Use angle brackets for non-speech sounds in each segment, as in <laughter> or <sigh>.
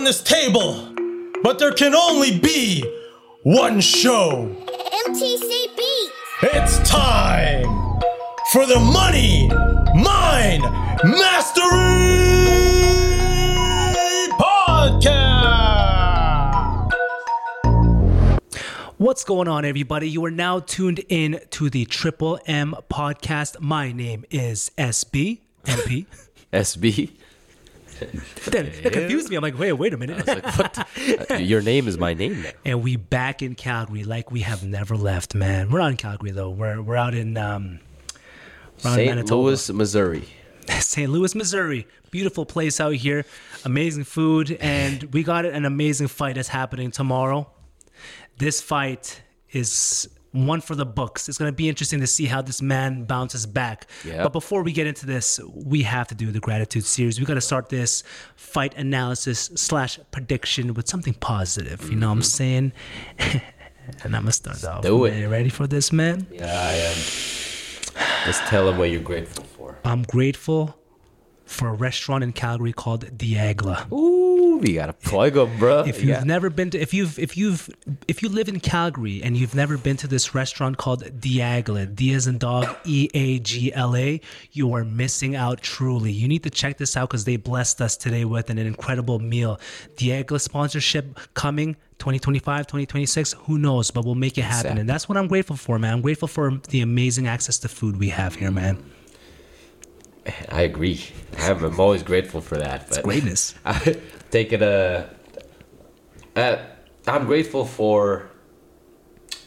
on this table, but there can only be one show. MTC Beats. It's time for the Money Mind Mastery Podcast. What's going on, everybody? You are now tuned in to the Triple M podcast. My name is SB MP. SB. <laughs> that, that confused me. I'm like, wait, wait a minute. Like, what? <laughs> Uh, Your name is my name now. and we back in Calgary like we have never left, man. We're not in Calgary though. We're we're out in um, we're out in St. Louis, Missouri. <laughs> St. Louis, Missouri. Beautiful place out here. Amazing food, and we got an amazing fight that's happening tomorrow. This fight is one for the books. It's going to be interesting to see how this man bounces back. Yep. But before we get into this, we have to do the gratitude series. We got to start this fight analysis slash prediction with something positive. You know what I'm mm-hmm. saying? <laughs> and I'm gonna start off. do it. Man, ready for this, man? Yeah, I am. Just tell them what you're grateful for. I'm grateful for a restaurant in Calgary called Deagla. Ooh, we gotta plug them, bro. If you've never been to, if you've, if you've, if you live in Calgary and you've never been to this restaurant called Deagla, D as in dog, E A G L A, you are missing out truly. You need to check this out because they blessed us today with an incredible meal. Deagla sponsorship coming 2025, 2026, who knows, but we'll make it happen. And that's what I'm grateful for, man. I'm grateful for the amazing access to food we have here, man. I agree. I'm, I'm always grateful for that. But Greatness. <laughs> I take it uh, uh, I'm grateful for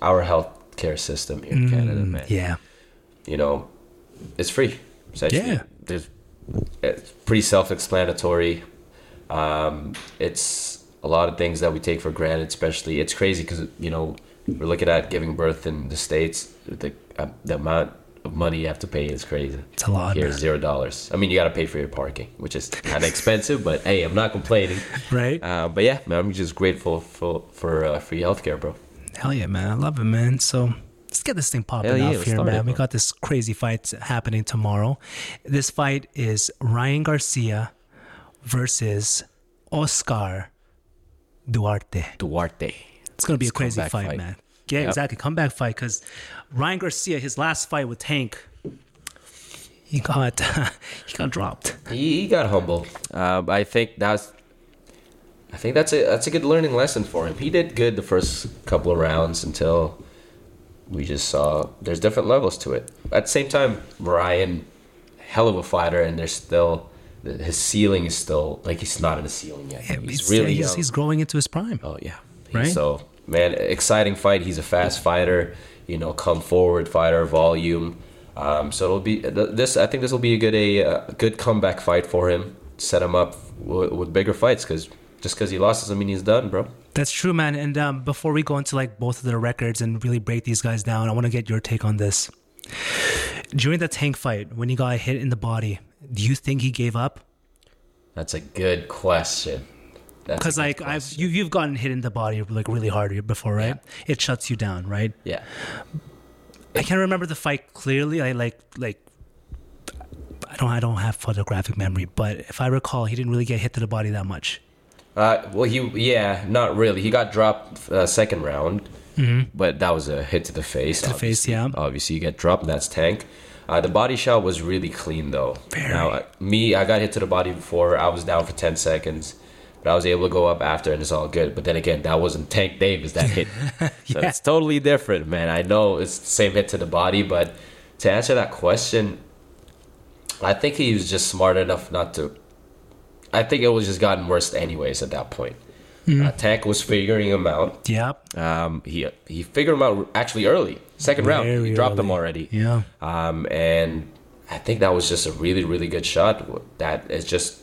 our healthcare system here in Canada, man. Mm, Yeah. you know, it's free. Essentially. Yeah. There's, it's pretty self-explanatory. Um, it's a lot of things that we take for granted. Especially, it's crazy because you know we're looking at giving birth in the states. The uh, the amount of money you have to pay is crazy. It's a lot, Here's zero dollars. I mean, you got to pay for your parking, which is kind of <laughs> expensive. But hey, I'm not complaining. Right? Uh, but yeah, man, I'm just grateful for for uh, free healthcare, bro. Hell yeah, man. I love it, man. So let's get this thing popping Hell off let's here, man. we got this crazy fight happening tomorrow. This fight is Ryan Garcia versus Oscar Duarte. Duarte. It's going to be It's a crazy fight, fight. man. Yeah, Yep. exactly. Comeback fight because Ryan Garcia, his last fight with Tank, he got <laughs> he got dropped. He, he got humbled. Um, I think that's. I think that's a that's a good learning lesson for him. He did good the first couple of rounds until we just saw there's different levels to it. At the same time, Ryan, hell of a fighter, and there's still his ceiling is still like he's not in the ceiling yet. Yeah, he's really he's, young. he's growing into his prime. Oh yeah. Right? So man, exciting fight. He's a fast fighter. You know, come forward fighter, volume. Um, so it'll be this. I think this will be a good a, uh good comeback fight for him. Set him up w- with bigger fights because just because he lost doesn't mean he's done, bro. That's true, man. And um, before we go into like both of their records and really break these guys down, I want to get your take on this. During the tank fight, when he got hit in the body, do you think he gave up? That's a good question. Because like I've question. you you've gotten hit in the body like really hard before, right? It shuts you down, right? yeah. I can't remember the fight clearly. I like like I don't I don't have photographic memory, but if I recall, he didn't really get hit to the body that much. Uh, well, he yeah, not really. He got dropped uh, second round, but that was a hit to the face. Mm-hmm. the face, obviously. yeah. Obviously, you get dropped. And that's tank. Uh, the body shot was really clean though. Very. Now, uh, me, I got hit to the body before. I was down for ten seconds, but I was able to go up after, and it's all good. But then again, that wasn't Tank Davis that hit. <laughs> So Yeah. it's totally different, man. I know it's the same hit to the body, but to answer that question, I think he was just smart enough not to. I think it was just gotten worse anyways at that point. Uh, Tank was figuring him out. Yep. Um, he he figured him out actually early, second round. Very He dropped him already. Yeah. Um, and I think that was just a really really good shot. That is just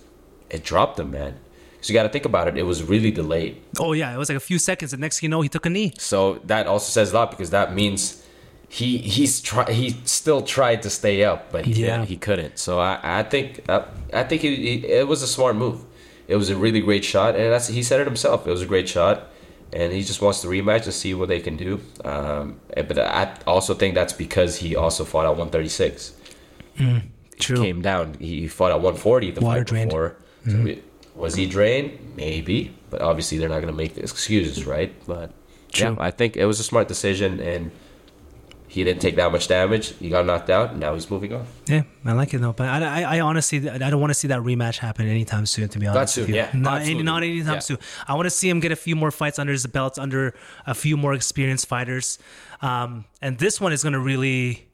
it dropped him, man. So you got to think about it. It was really delayed. Oh yeah, it was like a few seconds, and next thing you know, he took a knee. So that also says a lot because that means he he's try he still tried to stay up, but he Yeah. yeah. he couldn't. So I I think uh, I think he, he, it was a smart move. It was a really great shot, and that's he said it himself. It was a great shot, and he just wants to rematch and see what they can do. Um, but I also think that's because he also fought at 136. True. Came down. He fought at 140 the Water fight drained. before. So it- Was he drained? Maybe, but obviously they're not going to make the excuses, right? But True. yeah, I think it was a smart decision, and he didn't take that much damage. He got knocked out, and now he's moving on. Yeah, I like it though, but I, I, I honestly, I don't want to see that rematch happen anytime soon. To be honest, not soon, yeah, not, absolutely. not anytime Yeah. soon. I want to see him get a few more fights under his belt, under a few more experienced fighters, um, and this one is going to really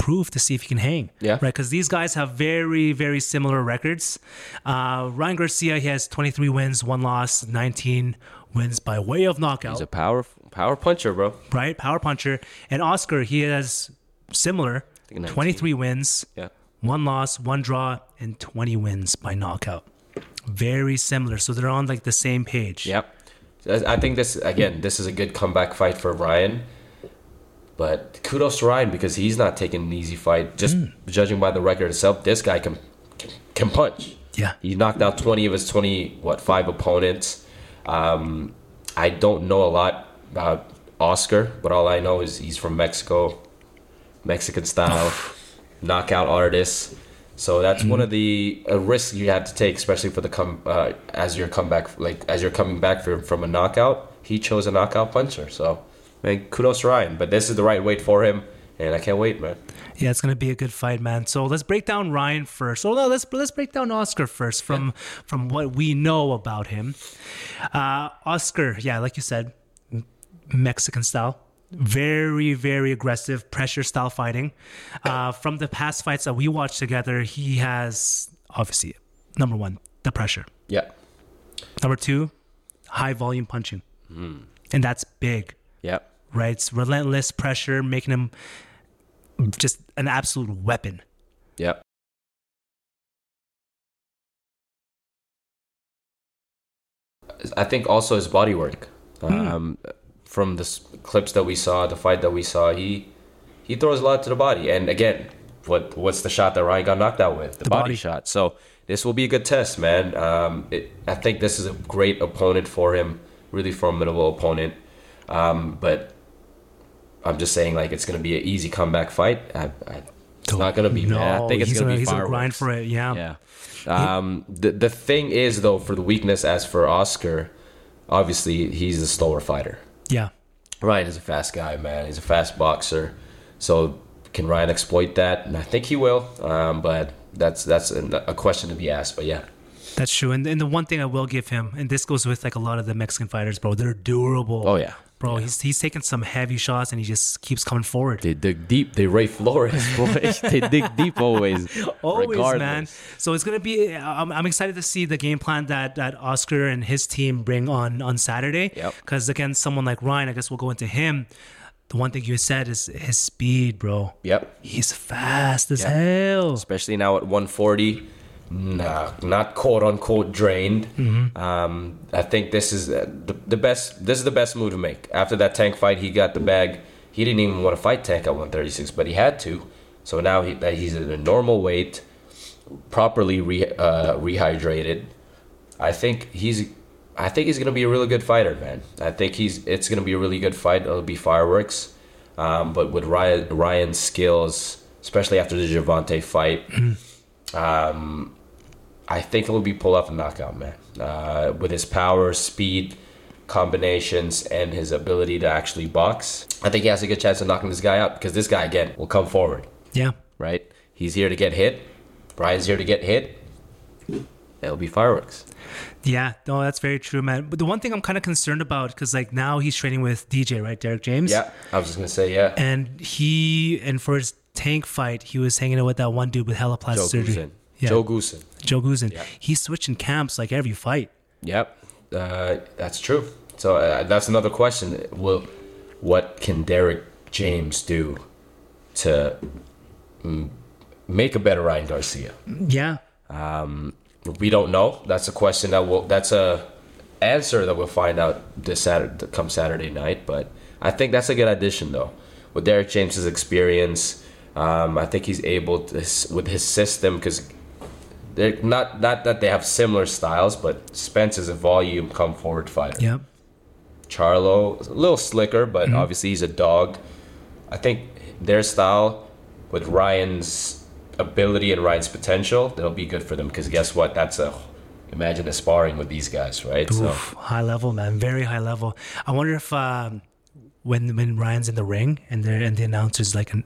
prove to see if he can hang. Yeah. right. Because these guys have very, very similar records. Uh, Ryan Garcia, he has 23 wins, one loss, 19 wins by way of knockout. He's a power power puncher, bro. right? Power puncher. And Oscar, he has similar 23 wins, Yeah. one loss, one draw, and 20 wins by knockout. Very similar. So they're on like the same page. Yep. I think this again. This is a good comeback fight for Ryan. But kudos to Ryan because he's not taking an easy fight. Just judging by the record itself, this guy can can, punch. Yeah. He knocked out twenty of his twenty what five opponents. Um, I don't know a lot about Oscar, but all I know is he's from Mexico, Mexican style, <sighs> knockout artist. So that's one of the uh, risks you have to take, especially for the come uh, as you're come like as you're coming back from from a knockout. He chose a knockout puncher, so man, kudos to Ryan. But this is the right weight for him, and I can't wait, man. Yeah, it's gonna be a good fight, man. So let's break down Ryan first. So no, let's let's break down Oscar first from from what we know about him. Uh, Oscar, yeah, like you said, Mexican style, very very aggressive pressure style fighting. Uh, from the past fights that we watched together, he has obviously number one the pressure. Yeah, Number two, high volume punching, and that's big yeah, right? It's relentless pressure, making him just an absolute weapon. Yep. I think also his body work. Um, from the clips that we saw, the fight that we saw, he he throws a lot to the body. And again, what what's the shot that Ryan got knocked out with? The, body. body. shot. So this will be a good test, man. Um, it, I think this is a great opponent for him. Really formidable opponent. Um, but I'm just saying, like, it's going to be an easy comeback fight. I, I, it's not going to be, No, man. I think it's he's going to gonna, be he's gonna grind for it. Yeah. Yeah. Um, the the thing is though, for the weakness as for Oscar, obviously he's a slower fighter. Yeah. Ryan is a fast guy, man. He's a fast boxer. So can Ryan exploit that? And I think he will. Um, but that's that's a, a question to be asked. But yeah, That's true. And, and the one thing I will give him, and this goes with like a lot of the Mexican fighters, bro, they're durable. Oh, yeah. Bro, he's he's taking some heavy shots and he just keeps coming forward. they dig deep. They Ray Flores, <laughs> boy. they dig deep always. <laughs> Always, regardless. man. So it's gonna be. I'm, I'm excited to see the game plan that that Oscar and his team bring on on Saturday. Yep. Because again, someone like Ryan, I guess we'll go into him. The one thing you said is his speed, bro. Yep. He's fast as Yeah. hell. especially now at 140. Nah, not quote unquote drained. Mm-hmm. Um, I think this is the, the best. This is the best move to make. After that tank fight, he got the bag. He didn't even want to fight tank at 136, but he had to. So now he, that he's at a normal weight, properly re, uh, rehydrated. I think he's. I think he's gonna be a really good fighter, man. I think he's. It's gonna be a really good fight. It'll be fireworks. Um, but with Ryan, Ryan's skills, especially after the Javante fight, um, I think he'll be pulled off a knockout, man. Uh, with his power, speed, combinations, and his ability to actually box, I think he has a good chance of knocking this guy out because this guy again will come forward, Yeah. right? He's here to get hit. Brian's here to get hit. It'll be fireworks. Yeah, no, that's very true, man. But the one thing I'm kind of concerned about, because like now he's training with DJ, right, Derrick James. Yeah, I was just gonna say yeah. And he and for his tank fight, he was hanging out with that one dude with hella Joe plastic surgery. Goossen. Yeah, Joe Goossen. Joe, Goossen. Yeah. He's switching camps like every fight. Yep, uh, that's true. So uh, that's another question. Will what can Derrick James do to mm, make a better Ryan Garcia? Yeah, We don't know. That's a question that will. That's a answer that we'll find out this Saturday, come Saturday night. But I think that's a good addition, though. With Derrick James's experience, um, I think he's able to with his system because they're not not that they have similar styles, but Spence is a volume come forward fighter. Yep. Charlo a little slicker, but Mm-hmm. obviously he's a dog. I think their style with Ryan's ability and Ryan's potential, that'll be good for them because guess what? That's a imagine the sparring with these guys, right? So high level, man, very high level. I wonder if um, when when Ryan's in the ring and they and the announcers like an,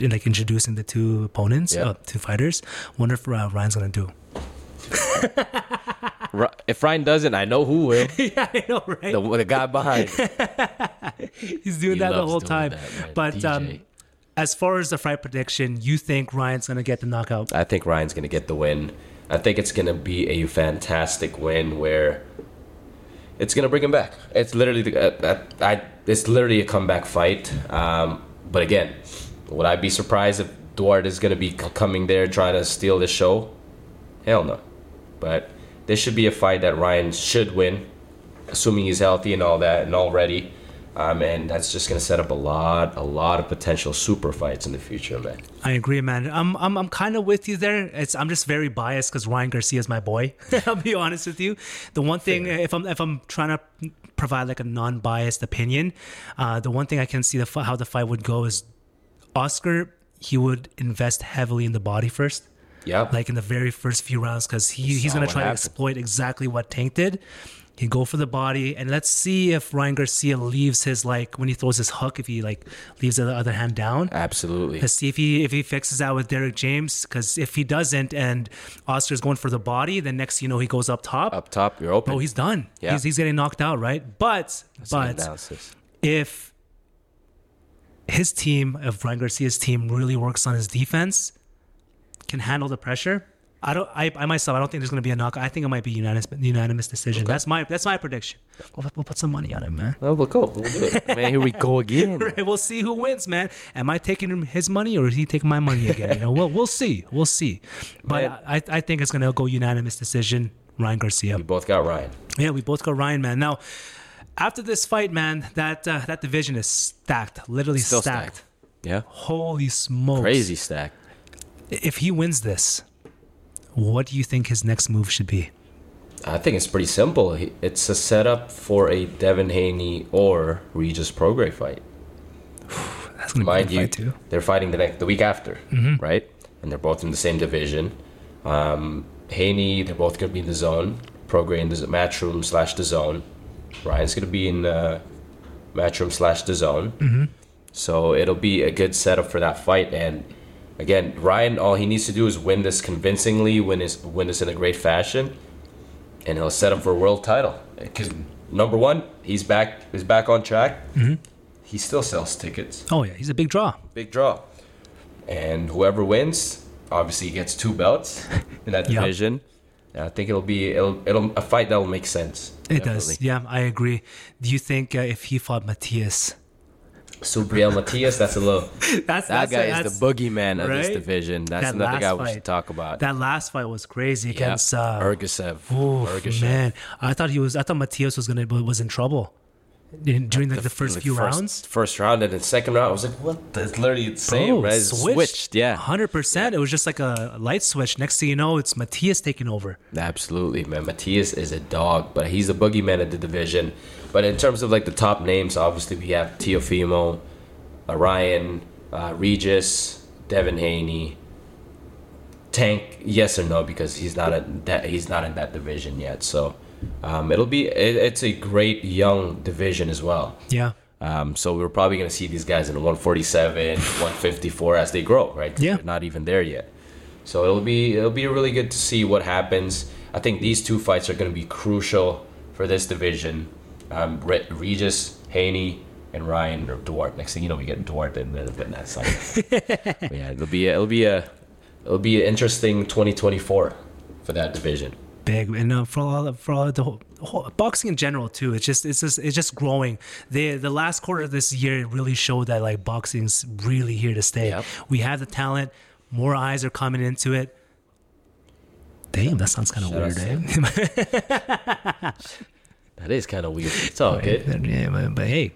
in, like introducing the two opponents, uh, two fighters. Wonder if uh, Ryan's gonna do. <laughs> If Ryan doesn't, I know who will. <laughs> yeah, I know, right? The, the guy behind. <laughs> He's doing He that the whole time. that, but um, as far as the fight prediction, you think Ryan's gonna get the knockout? I think Ryan's gonna get the win. I think it's gonna be a fantastic win where it's gonna bring him back. It's literally the, uh, I, I, it's literally a comeback fight. Um, but again, would I be surprised if Duarte is gonna be coming there trying to steal the show? Hell no. But this should be a fight that Ryan should win, assuming he's healthy and all that and all ready. Um, and that's just gonna set up a lot, a lot of potential super fights in the future, man. I agree, man. I'm I'm I'm kind of with you there. It's I'm just very biased because Ryan Garcia is my boy. <laughs> I'll be honest with you. The one thing, if I'm if I'm trying to provide like a non-biased opinion, uh, the one thing I can see the how the fight would go is Oscar. He would invest heavily in the body first. Yeah. like in the very first few rounds because he, he's going to try happened. to exploit exactly what Tank did. He'd go for the body, and let's see if Ryan Garcia leaves his like when he throws his hook, if he like leaves the other hand down. Absolutely. Let's see if he if he fixes that with Derrick James, because if he doesn't, and Oscar's going for the body, then next you know he goes up top. Up top, you're open. Oh, he's done. Yeah. He's, he's getting knocked out, right? But That's but if his team, if Ryan Garcia's team really works on his defense, can handle the pressure. I don't. I, I myself, I don't think there's going to be a knockout. I think it might be unanimous unanimous decision. That's my that's my prediction. We'll, we'll put some money on it, man. Oh, we'll go. We'll do it. <laughs> Man, here we go again. <laughs> Right, we'll see who wins, man. Am I taking his money or is he taking my money again? You know, we'll we'll see. We'll see. But Man. I I think it's going to go unanimous decision. Ryan Garcia. We both got Ryan. Yeah, we both got Ryan, man. Now, after this fight, man, that uh, that division is stacked, literally Still stacked. stacked. Yeah. Holy smokes! Crazy stack. If he wins this, what do you think his next move should be? I think it's pretty simple. It's a setup for a Devin Haney or Regis Prograis fight. <sighs> That's gonna Mind be a you, fight too. they're fighting the next the week after, right? And they're both in the same division. Um, Haney, they're both going to be in the zone. Prograis in the z- matchroom slash the zone. Ryan's going to be in uh, matchroom slash the zone. So it'll be a good setup for that fight. And again, Ryan, all he needs to do is win this convincingly, win this, win this in a great fashion, and he'll set up for a world title. Because number one, he's back. He's back on track. He still sells tickets Oh yeah, he's a big draw. big draw. And whoever wins, obviously gets two belts <laughs> in that <laughs> division. And I think it'll be it'll it'll a fight that will make sense. It does. Yeah, I agree. Do you think uh, if he fought Matias, Subriel Matias, that's a low. <laughs> that's that that's guy that's- is the boogeyman of this division. That's That another last guy we fight. should talk about. That last fight was crazy Yeah. against uh, Ergashev. Oof, Ergashev. man, I thought he was. I thought Matias was gonna was in trouble in, during like the, first like, few first, rounds. First round and then second round, I was like, what? the- It's literally the same, right? It's switched. Yeah. hundred percent. It was just like a light switch. Next thing you know, it's Matias taking over. Absolutely, man. Matias is a dog, but he's the boogeyman of the division. But in terms of like the top names, obviously we have Teofimo, Orion, uh, Regis, Devin Haney, Tank. Yes or no? Because he's not a that he's not in that division yet. So um, it'll be it, it's a great young division as well. Yeah, Um, so we're probably going to see these guys in the 147, 154 as they grow, right? Yeah. They're not even there yet. So it'll be it'll be really good to see what happens. I think these two fights are going to be crucial for this division. Um, Re- Regis, Haney, and Ryan or Duarte. Next thing you know, we get Duarte in there. But that's like, But yeah, it'll be a, it'll be a it'll be an interesting 2024 for that division. Big and uh, for all for all the whole, whole boxing in general too. It's just it's just it's just growing. The the last quarter of this year really showed that like boxing's really here to stay. Yep. We have the talent. More eyes are coming into it. Damn, that sounds kind of weird, eh? <laughs> That is kind of weird. It's all good. Yeah, but, but hey,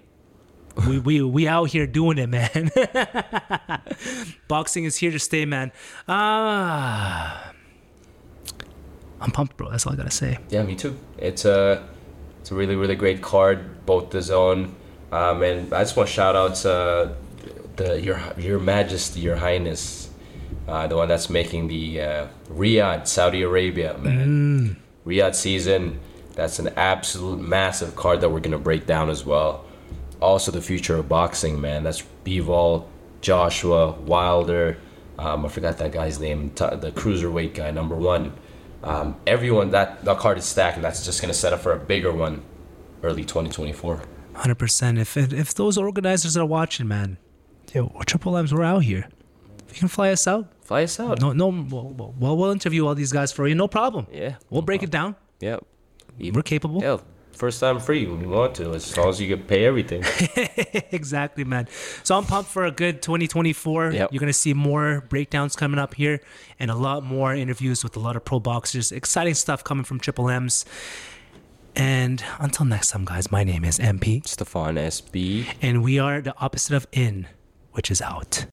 we, we we out here doing it, man. <laughs> Boxing is here to stay, man. Ah, I'm pumped, bro. That's all I gotta say. Yeah, me too. It's a it's a really really great card, both the zone, um, and I just want to shout out to the your your Majesty, Your Highness, uh, the one that's making the uh, Riyadh, Saudi Arabia, man. Riyadh season. That's an absolute massive card that we're gonna break down as well. Also, the future of boxing, man. That's Bivol, Joshua, Wilder. Um, I forgot that guy's name. The cruiserweight guy, number one. Um, everyone that that card is stacked, and that's just gonna set up for a bigger one, early 2024. Hundred percent. If if those organizers are watching, man, yo, Triple M's, we're out here. If you can fly us out, Fly us out. no, no, well, well, we'll interview all these guys for you, no problem. Yeah. We'll break it down. Yep. We're capable. Yeah. First time free when you want to, as long as you can pay everything. <laughs> exactly, man. So I'm pumped for a good 2024. Yep. You're gonna see more breakdowns coming up here, and a lot more interviews with a lot of pro boxers. Exciting stuff coming from Triple M's. And until next time, guys, my name is MP, Stefan SB. and we are the opposite of in, which is out.